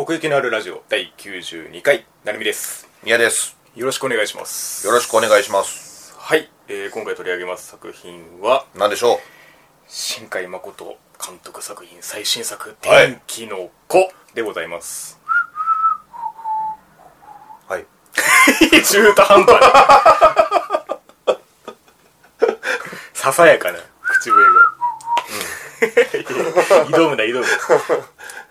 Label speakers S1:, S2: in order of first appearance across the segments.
S1: 奥行きのあるラジオ第92回なるみです。
S2: 宮です。
S1: よろしくお願いします。
S2: よろしくお願いします。
S1: はい、えー今回取り上げます作品は
S2: 何でしょう？
S1: 新海誠監督作品最新作「
S2: はい
S1: 天気の子」でございます、
S2: はい。
S1: 中途半端な ささやかな口笛が、挑むな挑む。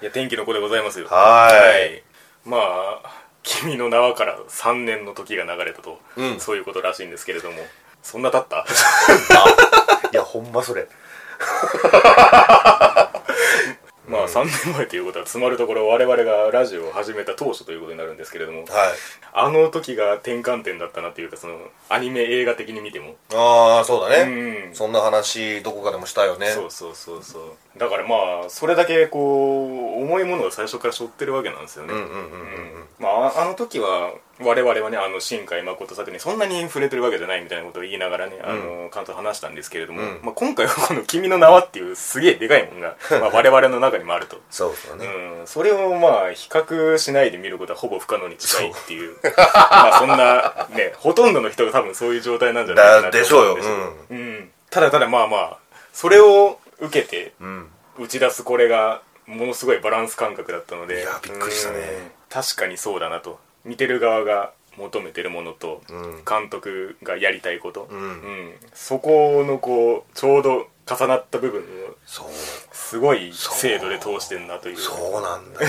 S1: いや天気の子でございますよ。
S2: はーい。
S1: まあ君の名はから3年の時が流れたと、
S2: うん。
S1: そういうことらしいんですけれども。そんな経った？
S2: いやほんまそれ
S1: まあ3年前ということはつまるところ我々がラジオを始めた当初ということになるんですけれども
S2: はい。
S1: あの時が転換点だったなというかそのアニメ映画的に見ても。
S2: ああそうだ
S1: う
S2: ね、
S1: ん。
S2: そんな話どこかでもしたよね。
S1: そうそうそうそうだからまあそれだけこう重いものを最初から背負ってるわけなんですよね。あの時は我々はねあの新海誠作にそんなに触れてるわけじゃないみたいなことを言いながらね、あの関東話したんですけれども、
S2: うん。
S1: まあ、今回は この「君の名は」っていうすげえでかいもんが、まあ、我々の中にもあると、
S2: そうそうね、
S1: うん、それをまあ比較しないで見ることはほぼ不可能に近いっていう。まあそんなねほとんどの人が多分そういう状態なんじゃないかな
S2: でしょうよ。
S1: 思うん。うん。ただただまあまあそれを受けて
S2: うん。
S1: 打ち出すこれがものすごいバランス感覚だったので
S2: いやびっくりしたね。
S1: うん。確かにそうだなと。見てる側が求めてるものと、
S2: うん。
S1: 監督がやりたいこと、
S2: うん。
S1: うん。そこのこうちょうど重なった部分をすごい精度で通してんなという。
S2: そうなんだよ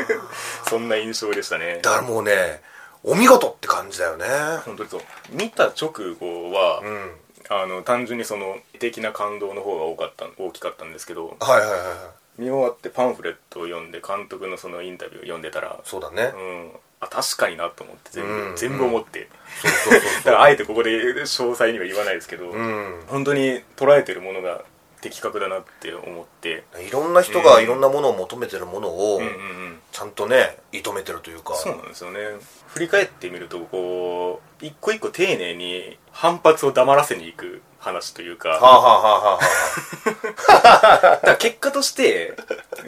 S1: そんな印象でしたね。
S2: だからもうねお見事って感じだよね。
S1: 本当にそう。見た直後は、
S2: うん
S1: あの単純にその絵的な感動の方が多かった大きかったんですけど
S2: はいはいはいはい。
S1: 見終わってパンフレットを読んで監督のそのインタビューを読んでたら
S2: そうだね。
S1: うんあ確かになと思って全部、
S2: うん
S1: 全部思って、だからあえてここで詳細には言わないですけど、
S2: うん。
S1: 本当に捉えてるものが的確だなって思って。
S2: いろんな人がいろんなものを求めてるものを
S1: うんうんうん。
S2: ちゃんとね射止めてるというか。
S1: そうなんですよね。振り返ってみるとこう一個一個丁寧に反発を黙らせにいく話というか。
S2: はあはあはあはあ
S1: だ結果として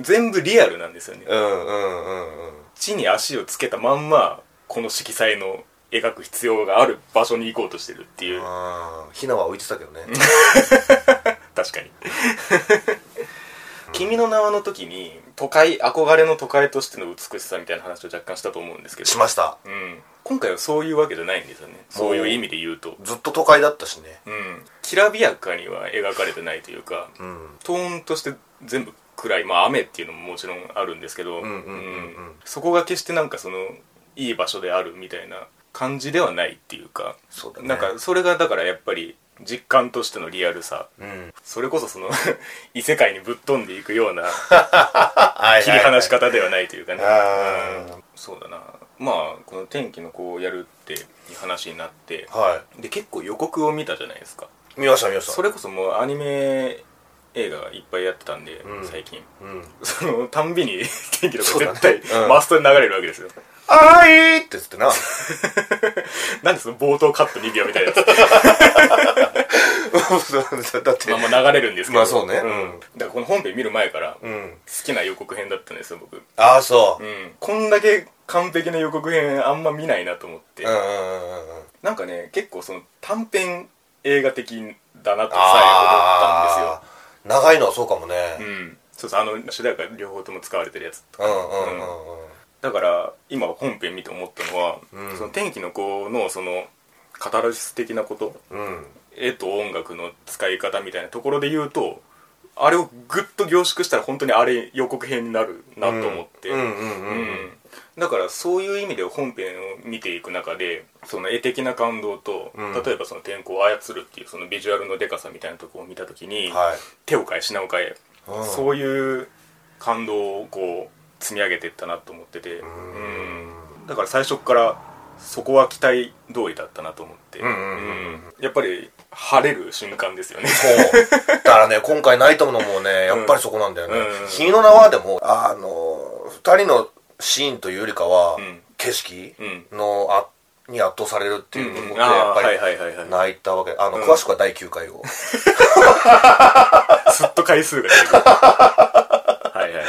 S1: 全部リアルなんですよね。
S2: うんうんうんうん。
S1: 地に足をつけたまんまこの色彩の描く必要がある場所に行こうとしてるっていう。
S2: ああひなは置いてたけどね。
S1: 確かに。君の名はの時に都会憧れの都会としての美しさみたいな話を若干したと思うんですけど。
S2: しました。
S1: うん、今回はそういうわけじゃないんですよね。そういう意味で言うと。
S2: ずっと都会だったしね。
S1: うん。きらびやかには描かれてないというか
S2: うん。
S1: トーンとして全部暗い。まあ雨っていうのももちろんあるんですけど。そこが決してなんかそのいい場所であるみたいな感じではないっていうか。
S2: そうだね。
S1: なんかそれがだからやっぱり実感としてのリアルさ。
S2: うん。
S1: それこそその 異世界にぶっ飛んでいくような
S2: は
S1: 切り離し方ではないというかね、うん。そうだな。まあこの天気の子をやるっていう話になって。
S2: は
S1: で結構予告を見たじゃないですか。
S2: い見ました見ました。
S1: それこそもうアニメ映画がいっぱいやってたんで、
S2: うん。
S1: 最近。
S2: うん。
S1: そのたんびに 天気の子
S2: そうだね。
S1: 絶対
S2: うん。
S1: マストに流れるわけですよ、
S2: あーいって言ってな。
S1: なんでその冒頭カット2秒みたいなやつ。
S2: だって。
S1: まあまあ流れるんですけど。
S2: まあそうね。
S1: ん、だからこの本編見る前から好
S2: うん。
S1: きな予告編だったんですよ僕。
S2: ああそう。
S1: うん。こんだけ完璧な予告編あんま見ないなと思って、
S2: うんうんうんうん
S1: なんかね結構その短編映画的だなとさ
S2: あー長いのはそうかもね。
S1: うん。そうそうあの主題歌両方とも使われてるやつとか。
S2: うんうんうんうん
S1: だから今本編見て思ったのは、
S2: うん。
S1: その天気の子のそのカタルシス的なこと？
S2: うん。
S1: 絵と音楽の使い方みたいなところで言うとあれをぐっと凝縮したら本当にあれ予告編になるなと思って、だからそういう意味で本編を見ていく中でその絵的な感動と、
S2: うん。
S1: 例えばその天候を操るっていうそのビジュアルのデカさみたいなところを見た時に、
S2: はい。
S1: 手を変え品を変え、
S2: うん。
S1: そういう感動をこう積み上げていったなと思ってて、
S2: ん。
S1: うん。だから最初からそこは期待通りだったなと思って、
S2: うんうんうん。うん。
S1: うんやっぱり晴れる瞬間ですよね。
S2: そう。だからね今回泣いたものもねやっぱりそこなんだよね。
S1: うん「
S2: 君の名は」でもあの二人のシーンというよりかは
S1: うん。
S2: 景色
S1: うん。
S2: のあに圧倒されるっていう部分で
S1: あ
S2: やっぱり泣いたわけ。あの
S1: うん。
S2: 詳しくは第9回を。
S1: すっと回数が出てくるはいはい。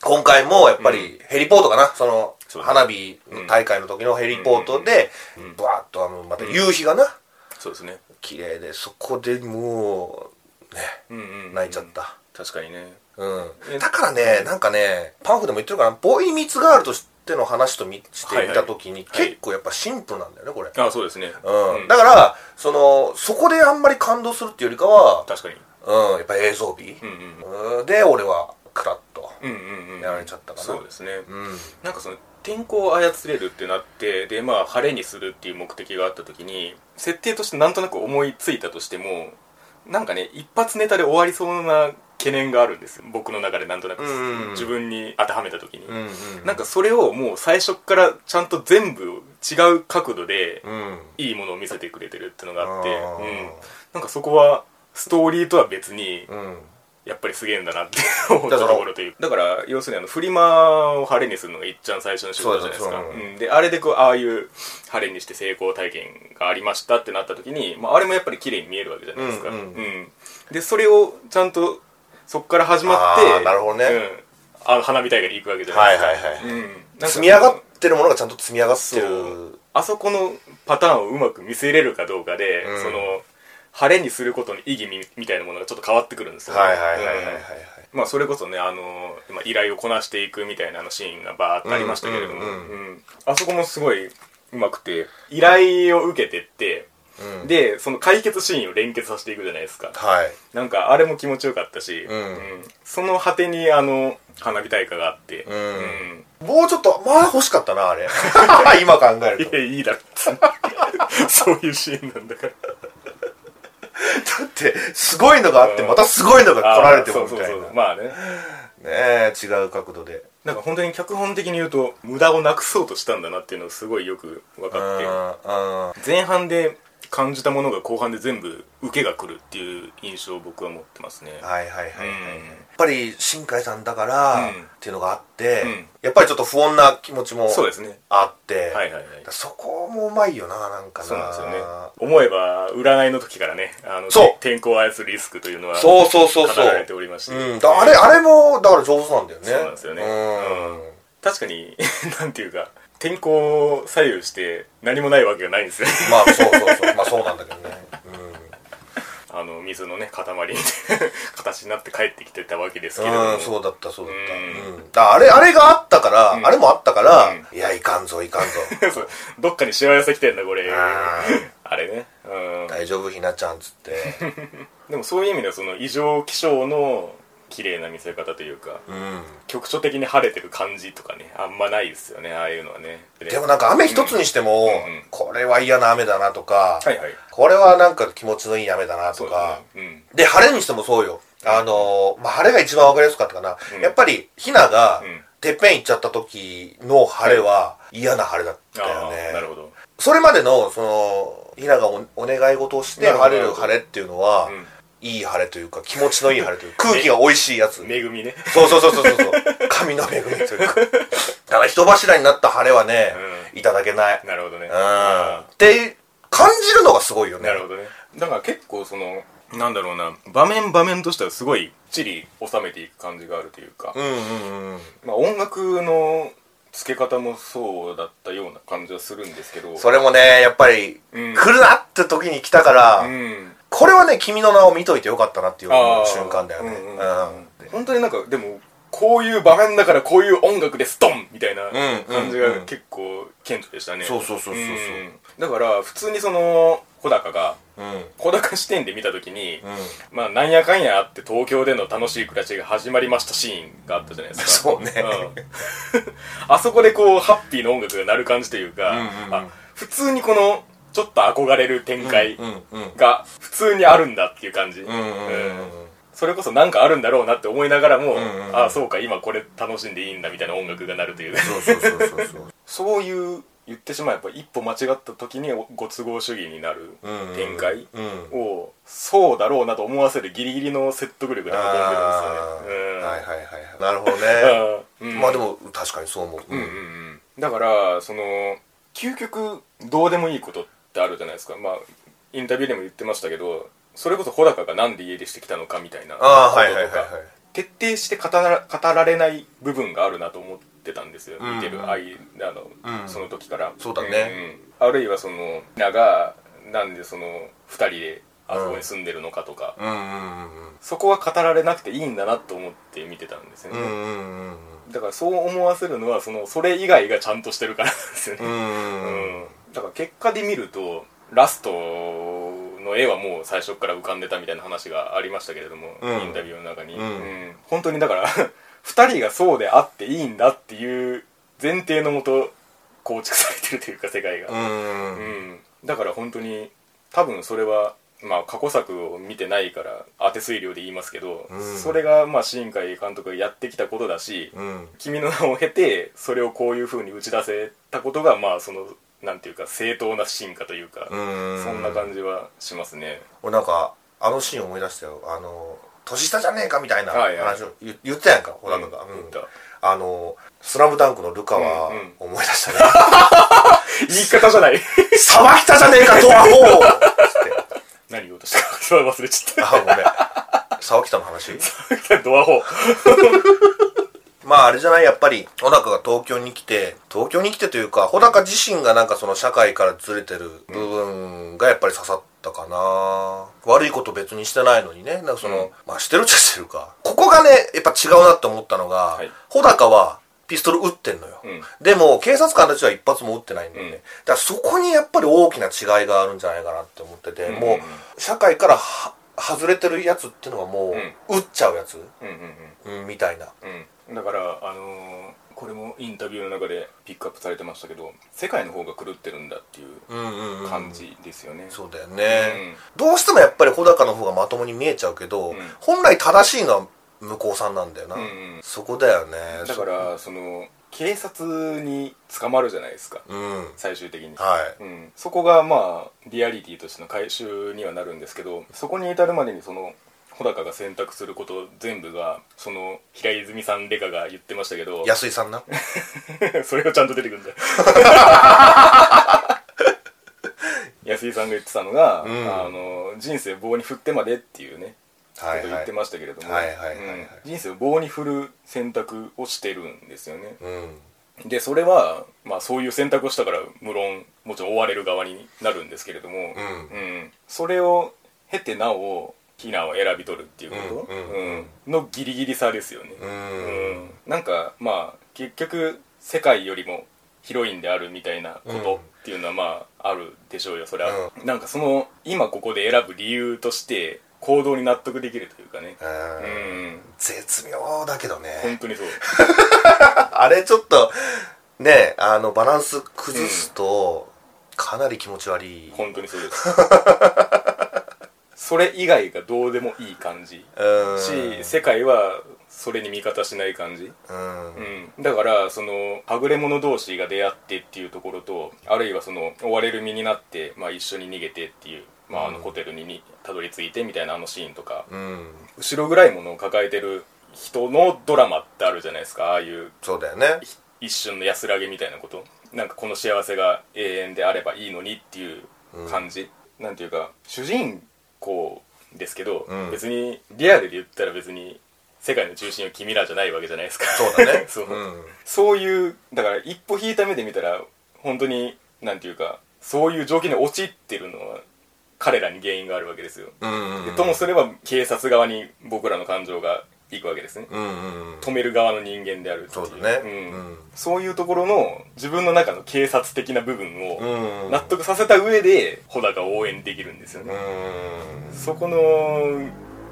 S2: こ今回もやっぱりヘリポートかな、その花火の大会の時のヘリポートでバーッとあのまた夕日がな
S1: そうですね。
S2: 綺麗でそこでもうね泣いちゃった。
S1: 確かにね
S2: うん。
S1: え
S2: だからねなんかねパンフでも言ってるかな。ボーイミーツガールとしての話とみして見た時に
S1: はい。
S2: 結構やっぱシンプルなんだよねこれ。
S1: あそうですね。
S2: うん。だからそのそこであんまり感動するっていうよりかは
S1: 確かに。
S2: うんやっぱ映像美。
S1: うんうん
S2: うん。で俺はクラッと
S1: うんうんうん。
S2: やられちゃったかな。
S1: そうですね。
S2: うん。
S1: なんかその天候を操れるってなってでまあ晴れにするっていう目的があった時に設定としてなんとなく思いついたとしてもなんかね一発ネタで終わりそうな懸念があるんですよ。僕の中でなんとなく、
S2: うんうん。うん
S1: 自分に当てはめた時に、
S2: うんうん
S1: なんかそれをもう最初からちゃんと全部違う角度で
S2: うん。
S1: いいものを見せてくれてるっていうのがあって。うん、なんかそこはストーリーとは別に
S2: うん。
S1: やっぱりすげえんだなって思ったところという。だから要するにあのフリマを晴れにするのがいっちゃん最初の仕事じゃないですか。
S2: そう
S1: ん、であれでこうああいう晴れにして成功体験がありましたってなった時に、まあ、あれもやっぱり綺麗に見えるわけじゃないですか、
S2: うん。うん。
S1: でそれをちゃんとそこから始まって
S2: なるほどね。
S1: うん、あの花火大会に行くわけじゃないですか、
S2: はいはいはい
S1: うん、
S2: 積み上がってるものがちゃんと積み上がってる。
S1: あそこのパターンをうまく見せれるかどうかで、
S2: うん。
S1: その晴れにすることの意義みみたいなものがちょっと変わってくるんですよ。ね
S2: はいはいはいはいはい。
S1: うん。まあそれこそねあのまあ依頼をこなしていくみたいなあのシーンがバーってありましたけれども、
S2: うん
S1: あそこもすごいうまくて依頼を受けてって、
S2: うん。
S1: でその解決シーンを連結させていくじゃないですか。
S2: はい。
S1: なんかあれも気持ちよかったし、
S2: うん。
S1: その果てにあの花火大会があって、
S2: うん。
S1: うん。
S2: もうちょっとまあ欲しかったなあれ。今考えると。
S1: いやいいだろ。そういうシーンなんだから。
S2: だってすごいのがあってまたすごいのが来られてもみたいな。
S1: あーそうそうそうまあね。
S2: ねえ違う角度で。
S1: なんか本当に脚本的に言うと無駄をなくそうとしたんだなっていうのがすごいよく分かって。前半で感じたものが後半で全部受けが来るっていう印象を僕は持ってますね。
S2: はいはいはいはい、
S1: うん
S2: やっぱり新海さんだから、
S1: うん。
S2: っていうのがあって、
S1: うん。
S2: やっぱりちょっと不穏な気持ちも
S1: そうですね。
S2: あって、
S1: はいはいはい。
S2: そこもうまいよななんかな。
S1: そうなんですよね。思えば占いの時からねあの
S2: そう。
S1: 天候を操るリスクというのは
S2: そうそうそうそう。
S1: 語られておりまして。
S2: うん、だあれあれもだから上手なんだよね。
S1: そうなんですよね。
S2: うん。
S1: うん。確かに なんていうか天候を左右して何もないわけがないんですよ。ね
S2: まあそうそうそう。まあそうなんだけどね、
S1: あの水のね塊みたいな形になって帰ってきてたわけですけれども。
S2: うん、そうだったそうだった、
S1: う
S2: うん。だあれあれがあったから、
S1: ん。
S2: あれもあったから、
S1: うん。
S2: いやいかんぞいかんぞ。
S1: どっかにしわ寄せ来てんだこれ。
S2: あ
S1: あれね。うん。
S2: 大丈夫ひなちゃんっつって。
S1: でもそういう意味ではその異常気象の綺麗な見せ方というか
S2: うん。
S1: 局所的に晴れてる感じとかねあんまないですよねああいうのはね。
S2: でもなんか雨一つにしても、
S1: ん
S2: これは嫌な雨だなとか、
S1: はいはい。
S2: これはなんか気持ちのいい雨だなとか
S1: ですね。
S2: で晴れにしてもそうよ。あのーまあ、晴れが一番わかりやすかったかな、
S1: うん。
S2: やっぱりひなが、
S1: うん。
S2: てっぺん行っちゃった時の晴れは嫌な晴れだったよ
S1: あ
S2: ね、
S1: あなるほど。
S2: それまでのそのひながおお願い事をして晴れる晴れっていうのは、
S1: うん
S2: いい晴れというか気持ちのいい晴れというか 空気が美味しいやつ。
S1: 恵みね。
S2: そうそうそうそうそう。そう神の恵みというか。だから人柱になった晴れはね、いただけない。
S1: なるほどね。
S2: うん。って感じるのがすごいよね。
S1: なるほどね。だから結構そのなんだろうな場面場面としてはすごいきっちり収めていく感じがあるというか、
S2: うんうんうん。
S1: まあ、音楽の付け方もそうだったような感じはするんですけど。
S2: それもねやっぱり、
S1: うん。
S2: 来るなって時に来たから、
S1: うん
S2: これはね君の名を見といてよかったなっていう瞬間だよね。
S1: 本当になんかでもこういう場面だからこういう音楽ですドンみたいな
S2: うん
S1: 感じが結構顕著でしたね、
S2: そうそうそうそうそうん。
S1: だから普通にその小高が
S2: うん。
S1: 小高視点で見た時に、
S2: うん。
S1: まあなんやかんやあって東京での楽しい暮らしが始まりましたシーンがあったじゃないですか。
S2: そうね。
S1: ん。あそこでこうハッピーな音楽が鳴る感じというか、
S2: うんうんうん。
S1: あ普通にこのちょっと憧れる展開が普通にあるんだっていう感じ、それこそなんかあるんだろうなって思いながらも、ああそうか今これ楽しんでいいんだみたいな音楽が鳴るという。
S2: そうそうそうそうそう。
S1: そういう言ってしまえば一歩間違った時にご都合主義になる
S2: うん
S1: 展開
S2: うん
S1: をそうだろうなと思わせるギリギリの説得力で運んでるんですよね。
S2: はいはいはいはい。なるほどね。
S1: うん。
S2: まあでも確かにそう思う。
S1: うん。うんうんだからその究極どうでもいいことってあるじゃないですか。まあインタビューでも言ってましたけどそれこそ穂高がなんで家出してきたのかみたいなことと
S2: ああはいはいはいはい。
S1: 徹底して語ら語られない部分があるなと思ってたんですよ、
S2: うん。
S1: 見てる愛あの、
S2: うん。
S1: その時から。
S2: そうだね、
S1: うんあるいはそのみんながなんでその2人であそこに住んでるのかとか、
S2: うんうん
S1: そこは語られなくていいんだなと思って見てたんですよね、
S2: うんうんうんうん。
S1: だからそう思わせるのはそのそれ以外がちゃんとしてるからなんですよね、
S2: うんうん。
S1: うんだから結果で見るとラストの絵はもう最初から浮かんでたみたいな話がありましたけれども、
S2: うん。
S1: インタビューの中に、
S2: うん。
S1: 本当にだから 2人がそうであっていいんだっていう前提のもと構築されてるというか世界が、
S2: うん。うん。
S1: うんだから本当に多分それはまあ過去作を見てないから当て推量で言いますけど、
S2: うん。
S1: それがまあ新海監督がやってきたことだし、
S2: うん。
S1: 君の名を経てそれをこういう風に打ち出せたことがまあそのなんていうか正当な進化というか、
S2: うん。
S1: そんな感じはしますね。
S2: 俺なんかあのシーン思い出したよ。あの年下じゃねえかみたいな話を言言ってたやんか小高が、
S1: うん
S2: うん。あの「スラムダンクのルカは
S1: うんうん。
S2: 思い出したね
S1: 言い方じゃない「
S2: 沢北じゃねえかドアホー!」つって。
S1: 何言おうとしたかそれは忘れちゃっ
S2: あごめん。沢北の話？
S1: たドアホー
S2: まああれじゃない？やっぱり小高が東京に来て東京に来てというか穂高自身がなんかその社会からずれてる部分がやっぱり刺さったかな、悪いこと別にしてないのにね。なんかその、
S1: うん。
S2: まあしてるっちゃしてるか。ここがねやっぱ違うなって思ったのが、
S1: はい。
S2: 穂高はピストル撃ってんのよ、
S1: うん。
S2: でも警察官たちは一発も撃ってないんだよね、
S1: うん。
S2: だからそこにやっぱり大きな違いがあるんじゃないかなって思ってて、
S1: うん。
S2: もう社会からは外れてるやつっていうのがもう、撃っちゃうやつ、
S1: うんうん
S2: うん、みたいな。
S1: うんうんだからあのーこれもインタビューの中でピックアップされてましたけど世界の方が狂ってるんだっていう
S2: うんうんうん。
S1: 感じですよね、
S2: そうだよね、どうしてもやっぱり穂高の方がまともに見えちゃうけど、
S1: ん。
S2: 本来正しいのは向こうさんなんだよな、
S1: うんうん。
S2: そこだよね。
S1: だからその警察に捕まるじゃないですか。
S2: うん。
S1: 最終的に、
S2: はい。
S1: うん、そこがまあリアリティとしての回収にはなるんですけどそこに至るまでにその穂高が選択すること全部がその平泉さんレカが言ってましたけど
S2: 安井さんな？
S1: それがちゃんと出てくるんだよ。安井さんが言ってたのが、
S2: うん。
S1: あの人生を棒に振ってまでっていうね
S2: はい
S1: こと言ってましたけれども、人生を棒に振る選択をしてるんですよね。
S2: うん。
S1: でそれは、まあ、そういう選択をしたから無論もちろん追われる側になるんですけれども、
S2: うん。
S1: うん。それを経てなお避難を選び取るっていうこと、
S2: うんうん。
S1: うん。のギリギリさですよね、
S2: うん。
S1: うん。なんかまあ結局世界よりも広いんであるみたいなことっていうのはまああるでしょうよそれは、なんかその今ここで選ぶ理由として行動に納得できるというかね。
S2: うん。
S1: うん。
S2: 絶妙だけど
S1: 本
S2: ね
S1: 当にそう。
S2: あれちょっとねあのバランス崩すと、かなり気持ち悪い。
S1: 本当にそうです それ以外がどうでもいい感じ。
S2: うん。
S1: し世界はそれに味方しない感じ。
S2: うん。
S1: うん、だからそのはぐれ者同士が出会ってっていうところとあるいはその追われる身になって、まあ、一緒に逃げてっていう、まあ、あのホテルににたどり着いてみたいなあのシーンとか、
S2: うん。
S1: 後ろ暗いものを抱えてる人のドラマってあるじゃないですか。ああいう
S2: そうだよね。
S1: 一瞬の安らげみたいなこと。なんかこの幸せが永遠であればいいのにっていう感じ、なんていうか主人公ですけど、
S2: うん。
S1: 別にリアルで言ったら別に世界の中心は君らじゃないわけじゃないですか。
S2: そうだね。
S1: そう、
S2: うん。
S1: そういうだから一歩引いた目で見たら本当になんていうかそういう状況に陥ってるのは彼らに原因があるわけですよ、
S2: うん。
S1: でともすれば警察側に僕らの感情が行くわけですね、
S2: うんうん
S1: 止める側の人間であるっていう。
S2: そうだね。
S1: うん。
S2: うん。
S1: そういうところの自分の中の警察的な部分
S2: うん。
S1: を納得させた上で穂高を応援できるんですよね、
S2: うん。
S1: そこの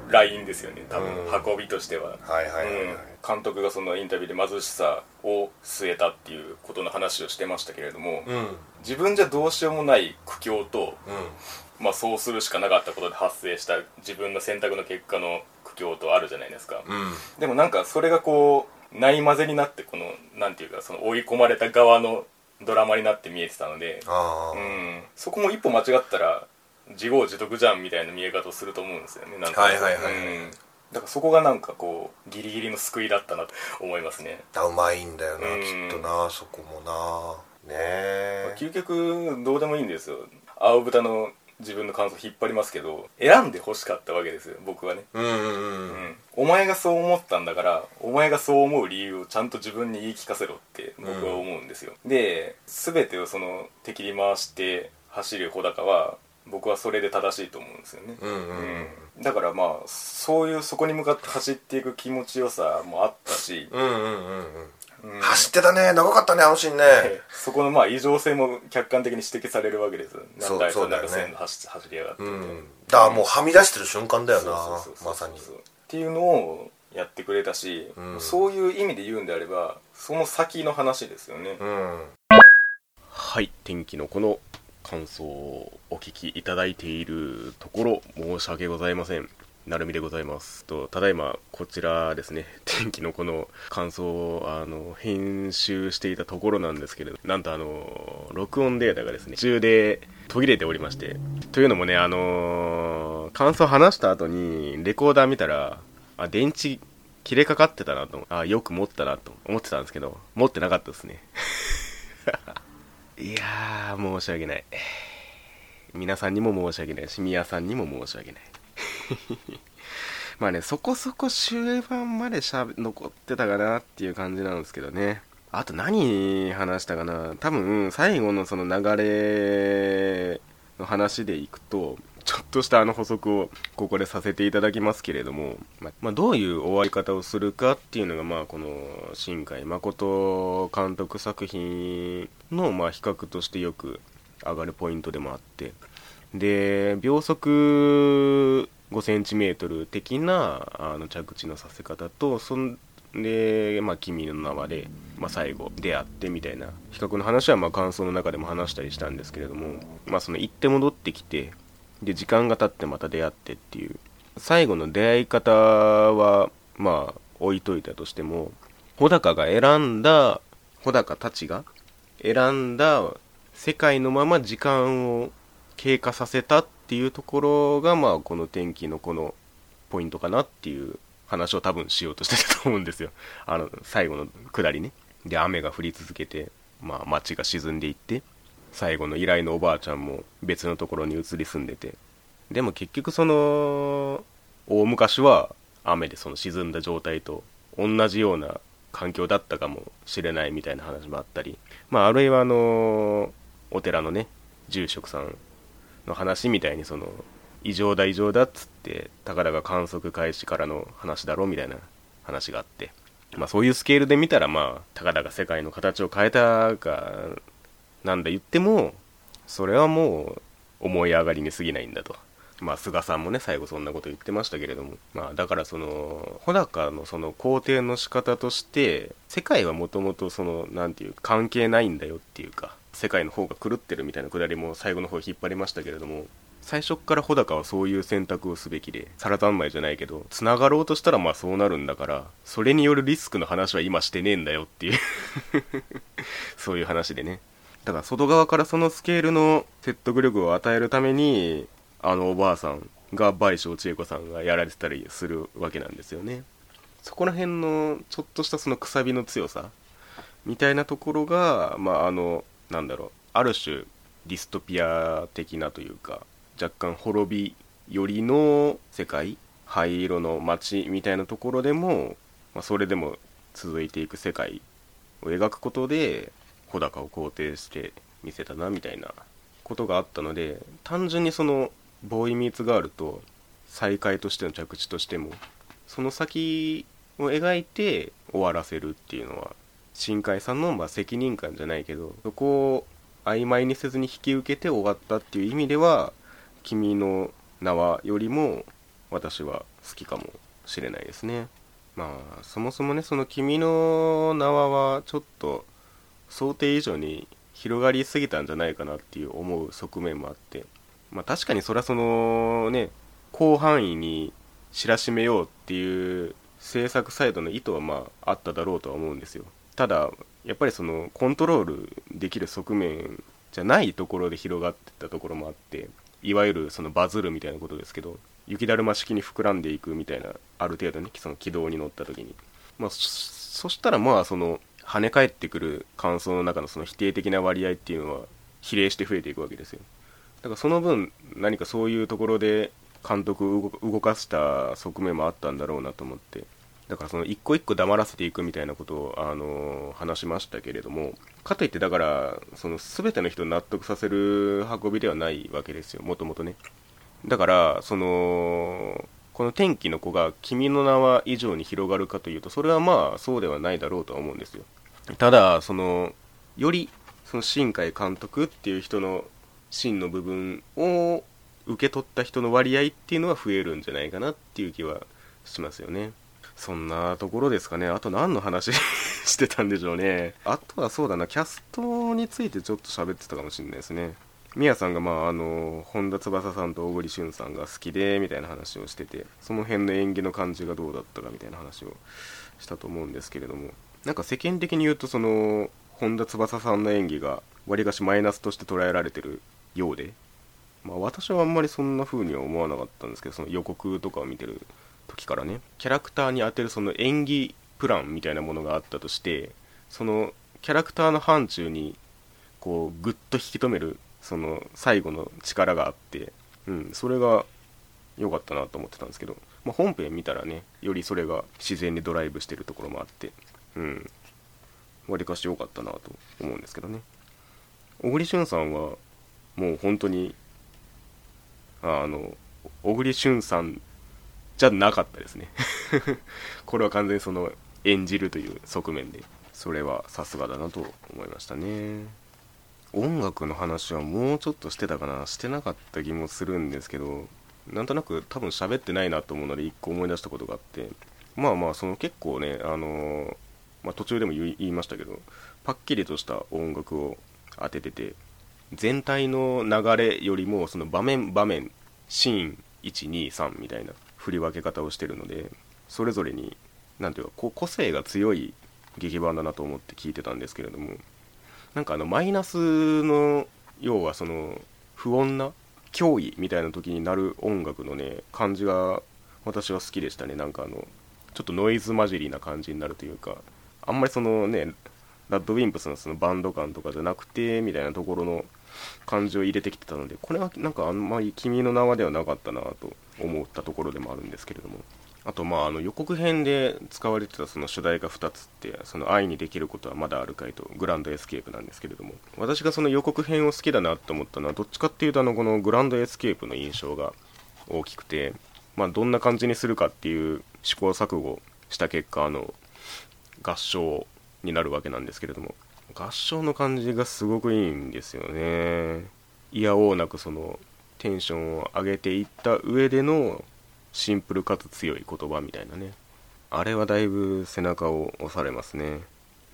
S1: ラインですよね。多分、
S2: うん。
S1: 運びとしては、
S2: はいはいはい。はい
S1: うん。監督がそのインタビューで貧しさを据えたっていうことの話をしてましたけれども、
S2: うんうん。
S1: 自分じゃどうしようもない苦境と、
S2: うん。
S1: まあ、そうするしかなかったことで発生した自分の選択の結果の苦境とあるじゃないですか、
S2: うん。
S1: でもなんかそれがこうない混ぜになってこのなんていうかその追い込まれた側のドラマになって見えてたので、
S2: ああ
S1: うん、そこも一歩間違ったら自業自得じゃんみたいな見え方をすると思うんですよねなんか。
S2: はいはいはいはい。
S1: うん。だからそこがなんかこうギリギリの救いだったなと思いますね。
S2: あうまいんだよな
S1: うん。
S2: きっとなそこもな。ねえ。
S1: 究極どうでもいいんですよ。青豚の自分の感想引っ張りますけど選んで欲しかったわけですよ僕はね、
S2: うんうんうん
S1: うん、お前がそう思ったんだからお前がそう思う理由をちゃんと自分に言い聞かせろって僕は思うんですよ、で全てをその敵に回して走る穂高は僕はそれで正しいと思うんですよね、
S2: うんうんうん。
S1: うん。だからまあそういうそこに向かって走っていく気持ちよさもあったし、
S2: うんうんうんうん
S1: うん。
S2: 走ってたね。長かったねあのシーンね。
S1: え そこのまあ異常性も客観的に指摘されるわけです
S2: そう
S1: なんだ
S2: そうだよね。
S1: なんか線の走走りやがってみたいな
S2: うん。だからもうはみ出してる瞬間だよなまさに。
S1: っていうのをやってくれたし、
S2: うん。
S1: そういう意味で言うんであればその先の話ですよね、
S2: うん。
S3: はい天気のこの感想をお聞きいただいているところ申し訳ございませんなるみでございますとただいまこちらですね 天気のこの感想をあの編集していたところなんですけれどなんとあの録音データがですね途中で途切れておりましてというのもねあの感想話した後にレコーダー見たらあ電池切れかかってたなとあよく持ったなと思ってたんですけど持ってなかったですね いやー、申し訳ない。皆さんにも申し訳ないし、宮さんにも申し訳ない。まあね、そこそこ終盤までしゃべ残ってたかなっていう感じなんですけどね。あと何話したかな多分、最後のその流れの話でいくと、ちょっとしたあの補足をここでさせていただきますけれども、ままあどういう終わり方をするかっていうのが、まあ、この新海誠監督作品の、ま、比較としてよく上がるポイントでもあってで秒速 5cm 的なあの着地のさせ方とそんで、まあ、君の名はで、まあ、最後出会ってみたいな。比較の話はま感想の中でも話したりしたんですけれども、まあ、その行って戻ってきてで時間が経ってまた出会ってっていう。最後の出会い方はまあ置いといたとしても穂高が選んだ穂高たちが選んだ世界のまま時間を経過させたっていうところがまあこの天気のこのポイントかなっていう話を多分しようとしてたと思うんですよ。あの最後の下りね。で雨が降り続けてまあ街が沈んでいって最後の依頼のおばあちゃんも別のところに移り住んでて。でも結局その大昔は雨でその沈んだ状態と同じような環境だったかもしれないみたいな話もあったり。まああるいはあのお寺のね住職さんの話みたいにその異常だ異常だっつって高田が観測開始からの話だろみたいな話があってまあそういうスケールで見たらまあ高田が世界の形を変えたかなんだ言ってもそれはもう思い上がりに過ぎないんだと。まあ菅さんもね最後そんなこと言ってましたけれども。まあだからその穂高のその肯定の仕方として世界はもともとそのなんていう関係ないんだよっていうか世界の方が狂ってるみたいなくだりも最後の方引っ張りましたけれども最初っから穂高はそういう選択をすべきで皿三昧じゃないけど繋がろうとしたらまあそうなるんだからそれによるリスクの話は今してねえんだよっていう そういう話でね。だから外側からそのスケールの説得力を与えるためにあのおばあさんが倍賞千恵子さんがやられてたりするわけなんですよね。そこら辺のちょっとしたそのくさびの強さみたいなところがまああのなんだろうある種ディストピア的なというか若干滅び寄りの世界灰色の街みたいなところでも、まあ、それでも続いていく世界を描くことで穂高を肯定して見せたなみたいなことがあったので単純にそのボーイミーツガールと再会としての着地としてもその先を描いて終わらせるっていうのは新海さんのまあ責任感じゃないけどそこを曖昧にせずに引き受けて終わったっていう意味では「君の名は」よりも私は好きかもしれないですね。まあそもそもねその「君の名は」はちょっと想定以上に広がりすぎたんじゃないかなっていう思う側面もあってまあ確かにそれはそのね広範囲に知らしめようっていう制作サイドの意図はまああっただろうとは思うんですよ。ただやっぱりそのコントロールできる側面じゃないところで広がってったところもあっていわゆるそのバズるみたいなことですけど雪だるま式に膨らんでいくみたいなある程度ねその軌道に乗った時に。まあそしたらまあその跳ね返ってくる感想の中のその否定的な割合っていうのは比例して増えていくわけですよ。だからその分何かそういうところで監督を動かした側面もあったんだろうなと思って。だからその一個一個黙らせていくみたいなことを、あの話しましたけれどもかといってだからその全ての人を納得させる運びではないわけですよもともとね。だからそのこの天気の子が「君の名は」以上に広がるかというとそれはまあそうではないだろうとは思うんですよ。ただそのよりその新海監督っていう人の真の部分を受け取った人の割合っていうのは増えるんじゃないかなっていう気はしますよね。そんなところですかね。あと何の話 してたんでしょうね。あとはそうだな。キャストについてちょっと喋ってたかもしれないですね。みやさんがまああの本田翼さんと小栗旬さんが好きでみたいな話をしててその辺の演技の感じがどうだったかみたいな話をしたと思うんですけれども。なんか世間的に言うとその本田翼さんの演技がわりかしマイナスとして捉えられてるようで。まあ私はあんまりそんな風には思わなかったんですけどその予告とかを見てる時からねキャラクターに当てるその演技プランみたいなものがあったとしてそのキャラクターの範疇にこうグッと引き止めるその最後の力があって、うん、それが良かったなと思ってたんですけど、まあ、本編見たらねよりそれが自然にドライブしてるところもあってうんわりかし良かったなと思うんですけどね。小栗旬さんはもう本当にあの小栗旬さんじゃなかったですね。これは完全にその演じるという側面でそれはさすがだなと思いましたね。音楽の話はもうちょっとしてたかな。してなかった気もするんですけどなんとなく多分喋ってないなと思うので一個思い出したことがあって。まあまあその結構ねあの、まあ、途中でも言いましたけどパッキリとした音楽を当ててて全体の流れよりもその場面場面シーン123みたいな振り分け方をしてるのでそれぞれに何ていうか個性が強い劇版だなと思って聞いてたんですけれどもなんかあのマイナスの要はその不穏な脅威みたいな時になる音楽のね感じが私は好きでしたね。なんかあのちょっとノイズ混じりな感じになるというかあんまりそのね RADWIMPS のそのバンド感とかじゃなくてみたいなところの感じを入れてきてたのでこれはなんかあんまり君の名はではなかったなと思ったところでもあるんですけれども。あとまああの予告編で使われてたその主題歌2つってその愛にできることはまだあるかいとグランドエスケープなんですけれども。私がその予告編を好きだなと思ったのはどっちかっていうとあのこのグランドエスケープの印象が大きくてまあどんな感じにするかっていう試行錯誤した結果あの合唱になるわけなんですけれども。合唱の感じがすごくいいんですよね。いやおうなくそのテンションを上げていった上でのシンプルかつ強い言葉みたいなね。あれはだいぶ背中を押されますね。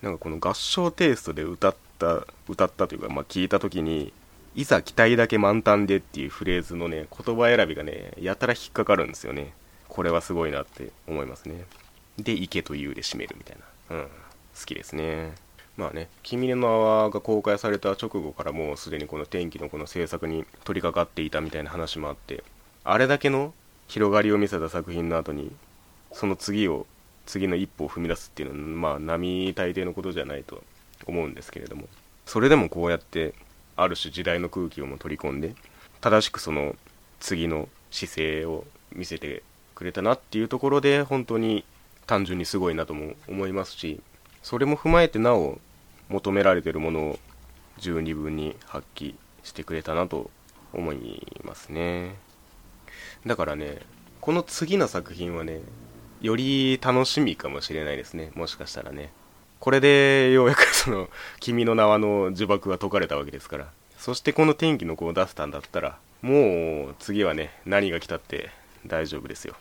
S3: なんかこの合唱テイストで歌った歌ったというかまあ聞いた時にいざ期待だけ満タンでっていうフレーズのね言葉選びがねやたら引っかかるんですよね。これはすごいなって思いますね。で「行けと言う」で締めるみたいな。うん。好きですね。まあね「君の名は」が公開された直後からもうすでにこの天気のこの制作に取り掛かっていたみたいな話もあってあれだけの広がりを見せた作品の後にその次を次の一歩を踏み出すっていうのはまあ並大抵のことじゃないと思うんですけれどもそれでもこうやってある種時代の空気をも取り込んで正しくその次の姿勢を見せてくれたなっていうところで本当に単純にすごいなとも思いますしそれも踏まえてなお求められてるものを十二分に発揮してくれたなと思いますね。だからねこの次の作品はねより楽しみかもしれないですね。もしかしたらね。これで ようやくその「君の名は」の呪縛が解かれたわけですから。そしてこの天気の子を出したんだったらもう次はね何が来たって大丈夫ですよ。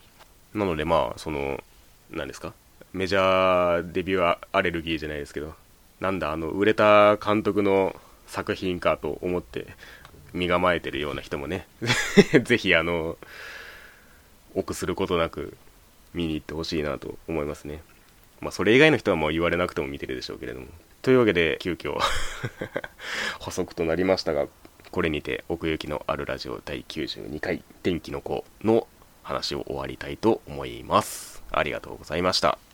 S3: なのでまあその何ですか？メジャーデビューアレルギーじゃないですけどなんだあの売れた監督の作品かと思って身構えてるような人もね ぜひあの臆することなく見に行ってほしいなと思いますね。まあそれ以外の人はもう言われなくても見てるでしょうけれども。というわけで急遽 補足となりましたがこれにて奥行きのあるラジオ第92回天気の子の話を終わりたいと思います。ありがとうございました。